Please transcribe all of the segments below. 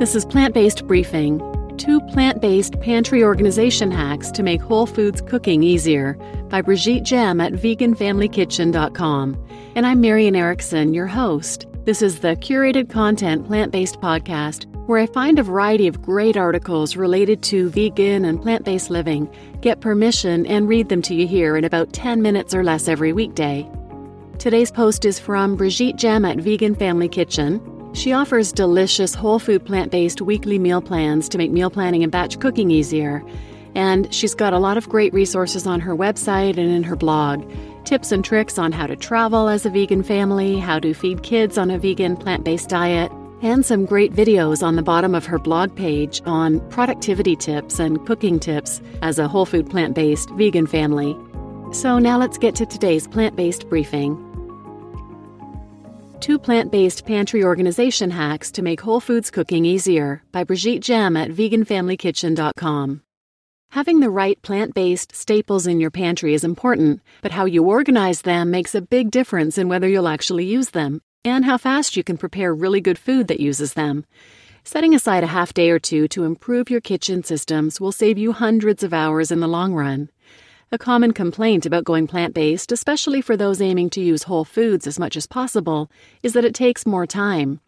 This is Plant Based Briefing two plant based pantry organization hacks to make whole foods cooking easier by Brigitte Gemme at veganfamilykitchen.com. And I'm Marian Erickson, your host. This is the curated content plant based podcast where I find a variety of great articles related to vegan and plant based living, get permission, and read them to you here in about 10 minutes or less every weekday. Today's post is from Brigitte Gemme at Vegan Family Kitchen. She offers delicious whole food plant based weekly meal plans to make meal planning and batch cooking easier. And she's got a lot of great resources on her website and in her blog tips and tricks on how to travel as a vegan family, how to feed kids on a vegan plant based diet, and some great videos on the bottom of her blog page on productivity tips and cooking tips as a whole food plant based vegan family. So now let's get to today's plant based briefing two plant based pantry organization hacks to make whole foods cooking easier by Brigitte Gemme at veganfamilykitchen.com. Having the right plant based staples in your pantry is important, but how you organize them makes a big difference in whether you'll actually use them and how fast you can prepare really good food that uses them. Setting aside a half day or two to improve your kitchen systems will save you hundreds of hours in the long run. A common complaint about going plant based, especially for those aiming to use whole foods as much as possible, is that it takes more time.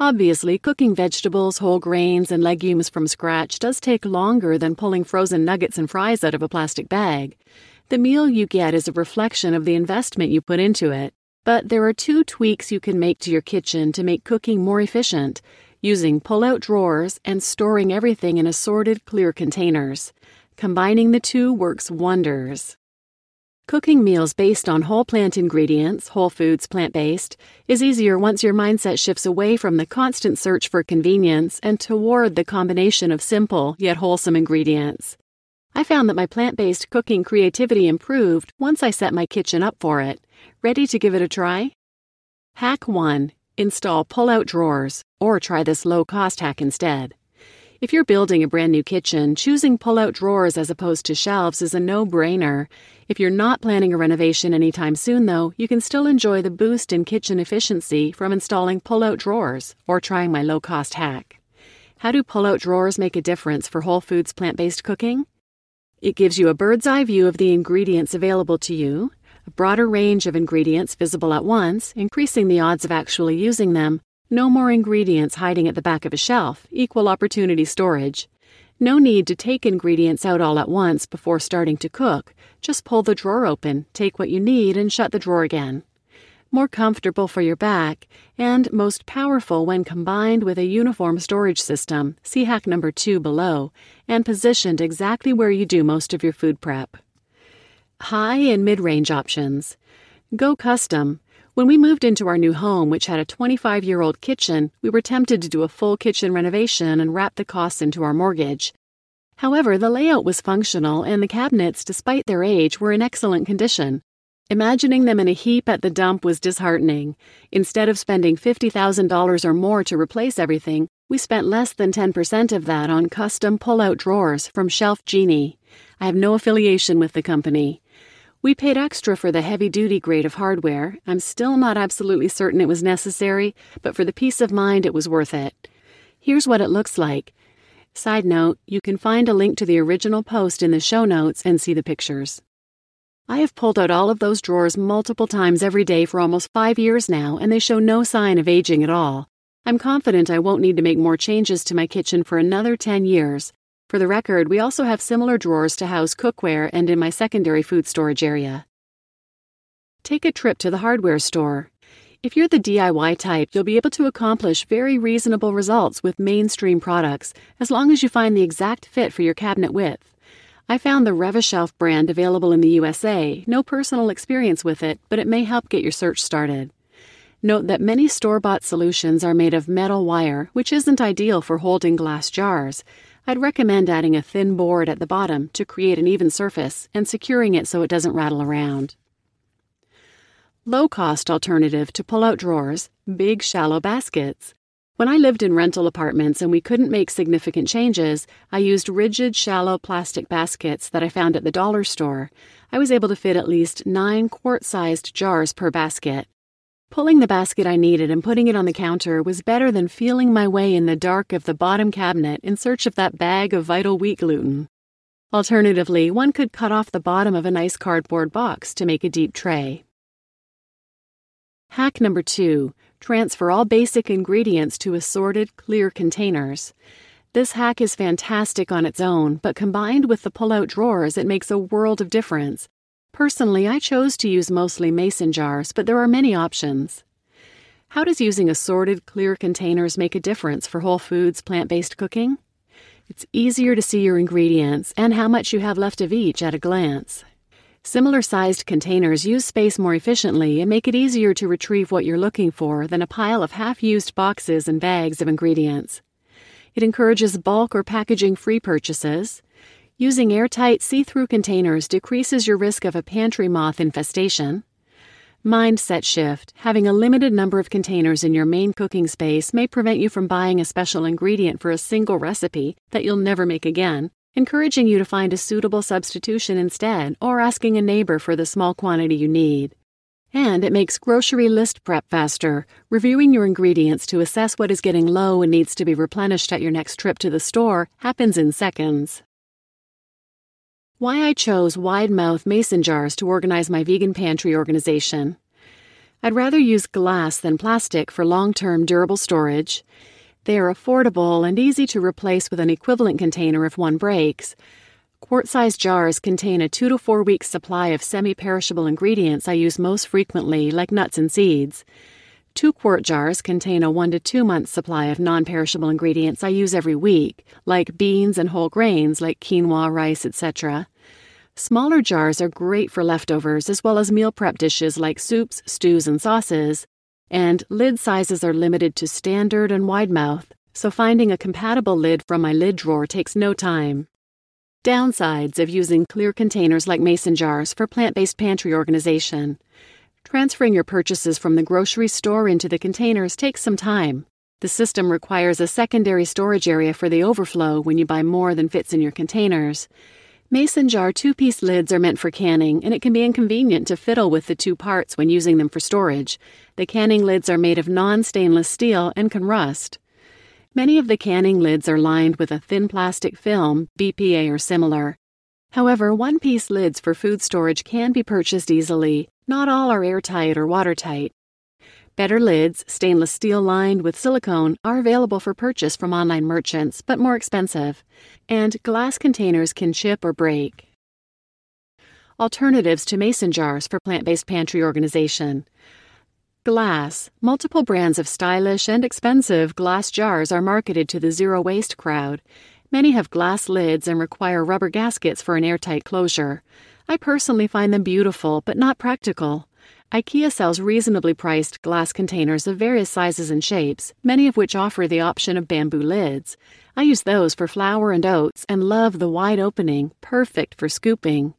Obviously, cooking vegetables, whole grains, and legumes from scratch does take longer than pulling frozen nuggets and fries out of a plastic bag. The meal you get is a reflection of the investment you put into it. But there are two tweaks you can make to your kitchen to make cooking more efficient using pull out drawers and storing everything in assorted clear containers. Combining the two works wonders. Cooking meals based on whole plant ingredients, whole foods, plant based, is easier once your mindset shifts away from the constant search for convenience and toward the combination of simple yet wholesome ingredients. I found that my plant based cooking creativity improved once I set my kitchen up for it. Ready to give it a try? Hack 1 Install pull out drawers, or try this low cost hack instead. If you're building a brand new kitchen, choosing pull out drawers as opposed to shelves is a no brainer. If you're not planning a renovation anytime soon, though, you can still enjoy the boost in kitchen efficiency from installing pull out drawers or trying my low cost hack. How do pull out drawers make a difference for Whole Foods plant based cooking? It gives you a bird's eye view of the ingredients available to you, a broader range of ingredients visible at once, increasing the odds of actually using them, no more ingredients hiding at the back of a shelf, equal opportunity storage. No need to take ingredients out all at once before starting to cook. Just pull the drawer open, take what you need, and shut the drawer again. More comfortable for your back, and most powerful when combined with a uniform storage system, see hack number two below, and positioned exactly where you do most of your food prep. High and mid range options. Go custom. When we moved into our new home, which had a 25 year old kitchen, we were tempted to do a full kitchen renovation and wrap the costs into our mortgage. However, the layout was functional and the cabinets, despite their age, were in excellent condition. Imagining them in a heap at the dump was disheartening. Instead of spending $50,000 or more to replace everything, we spent less than 10% of that on custom pull out drawers from Shelf Genie. I have no affiliation with the company. We paid extra for the heavy duty grade of hardware. I'm still not absolutely certain it was necessary, but for the peace of mind, it was worth it. Here's what it looks like. Side note, you can find a link to the original post in the show notes and see the pictures. I have pulled out all of those drawers multiple times every day for almost five years now, and they show no sign of aging at all. I'm confident I won't need to make more changes to my kitchen for another 10 years, for the record, we also have similar drawers to house cookware and in my secondary food storage area. Take a trip to the hardware store. If you're the DIY type, you'll be able to accomplish very reasonable results with mainstream products as long as you find the exact fit for your cabinet width. I found the Rev-A-Shelf brand available in the USA. No personal experience with it, but it may help get your search started. Note that many store bought solutions are made of metal wire, which isn't ideal for holding glass jars. I'd recommend adding a thin board at the bottom to create an even surface and securing it so it doesn't rattle around. Low cost alternative to pull out drawers, big shallow baskets. When I lived in rental apartments and we couldn't make significant changes, I used rigid, shallow plastic baskets that I found at the dollar store. I was able to fit at least nine quart sized jars per basket. Pulling the basket I needed and putting it on the counter was better than feeling my way in the dark of the bottom cabinet in search of that bag of vital wheat gluten. Alternatively, one could cut off the bottom of a nice cardboard box to make a deep tray. Hack number two transfer all basic ingredients to assorted, clear containers. This hack is fantastic on its own, but combined with the pull out drawers, it makes a world of difference. Personally, I chose to use mostly mason jars, but there are many options. How does using assorted, clear containers make a difference for whole foods, plant based cooking? It's easier to see your ingredients and how much you have left of each at a glance. Similar sized containers use space more efficiently and make it easier to retrieve what you're looking for than a pile of half used boxes and bags of ingredients. It encourages bulk or packaging free purchases. Using airtight, see through containers decreases your risk of a pantry moth infestation. Mindset shift having a limited number of containers in your main cooking space may prevent you from buying a special ingredient for a single recipe that you'll never make again, encouraging you to find a suitable substitution instead or asking a neighbor for the small quantity you need. And it makes grocery list prep faster. Reviewing your ingredients to assess what is getting low and needs to be replenished at your next trip to the store happens in seconds. Why I chose wide mouth mason jars to organize my vegan pantry organization. I'd rather use glass than plastic for long term durable storage. They are affordable and easy to replace with an equivalent container if one breaks. Quart sized jars contain a two to four week supply of semi perishable ingredients I use most frequently, like nuts and seeds. Two quart jars contain a one to two month supply of non perishable ingredients I use every week, like beans and whole grains like quinoa, rice, etc. Smaller jars are great for leftovers as well as meal prep dishes like soups, stews, and sauces. And lid sizes are limited to standard and wide mouth, so finding a compatible lid from my lid drawer takes no time. Downsides of using clear containers like mason jars for plant based pantry organization. Transferring your purchases from the grocery store into the containers takes some time. The system requires a secondary storage area for the overflow when you buy more than fits in your containers. Mason jar two piece lids are meant for canning, and it can be inconvenient to fiddle with the two parts when using them for storage. The canning lids are made of non stainless steel and can rust. Many of the canning lids are lined with a thin plastic film, BPA or similar. However, one piece lids for food storage can be purchased easily. Not all are airtight or watertight. Better lids, stainless steel lined with silicone, are available for purchase from online merchants, but more expensive. And glass containers can chip or break. Alternatives to mason jars for plant based pantry organization. Glass. Multiple brands of stylish and expensive glass jars are marketed to the zero waste crowd. Many have glass lids and require rubber gaskets for an airtight closure. I personally find them beautiful, but not practical. IKEA sells reasonably priced glass containers of various sizes and shapes, many of which offer the option of bamboo lids. I use those for flour and oats and love the wide opening, perfect for scooping.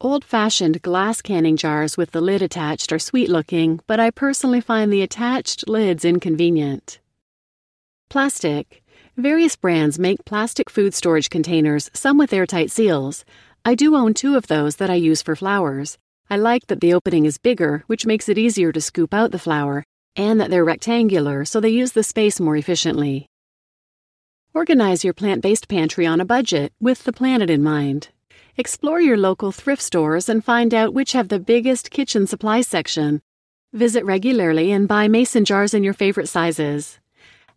Old fashioned glass canning jars with the lid attached are sweet looking, but I personally find the attached lids inconvenient. Plastic. Various brands make plastic food storage containers, some with airtight seals. I do own two of those that I use for flours. I like that the opening is bigger, which makes it easier to scoop out the flour, and that they're rectangular so they use the space more efficiently. Organize your plant based pantry on a budget with the planet in mind. Explore your local thrift stores and find out which have the biggest kitchen supply section. Visit regularly and buy mason jars in your favorite sizes.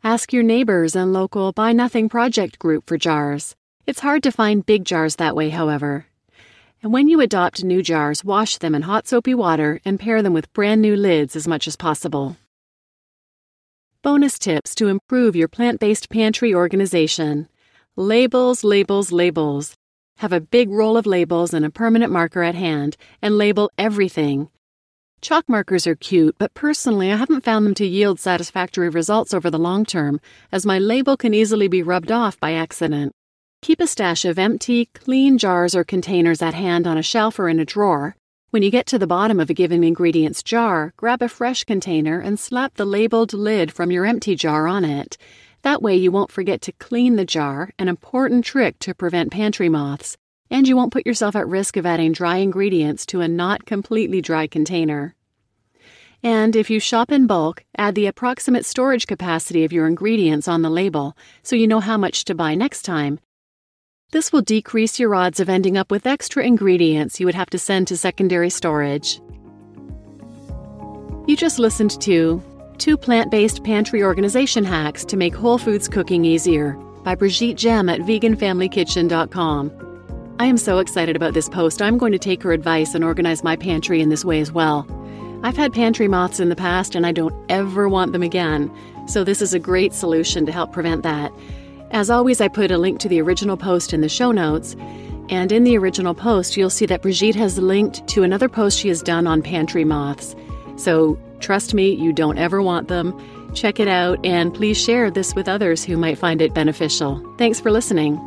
Ask your neighbors and local Buy Nothing project group for jars. It's hard to find big jars that way, however. And when you adopt new jars, wash them in hot soapy water and pair them with brand new lids as much as possible. Bonus tips to improve your plant based pantry organization labels, labels, labels. Have a big roll of labels and a permanent marker at hand and label everything. Chalk markers are cute, but personally, I haven't found them to yield satisfactory results over the long term, as my label can easily be rubbed off by accident. Keep a stash of empty, clean jars or containers at hand on a shelf or in a drawer. When you get to the bottom of a given ingredients jar, grab a fresh container and slap the labeled lid from your empty jar on it. That way, you won't forget to clean the jar, an important trick to prevent pantry moths, and you won't put yourself at risk of adding dry ingredients to a not completely dry container. And if you shop in bulk, add the approximate storage capacity of your ingredients on the label so you know how much to buy next time. This will decrease your odds of ending up with extra ingredients you would have to send to secondary storage. You just listened to Two Plant Based Pantry Organization Hacks to Make Whole Foods Cooking Easier by Brigitte Gemme at veganfamilykitchen.com. I am so excited about this post. I'm going to take her advice and organize my pantry in this way as well. I've had pantry moths in the past and I don't ever want them again, so this is a great solution to help prevent that. As always, I put a link to the original post in the show notes. And in the original post, you'll see that Brigitte has linked to another post she has done on pantry moths. So trust me, you don't ever want them. Check it out and please share this with others who might find it beneficial. Thanks for listening.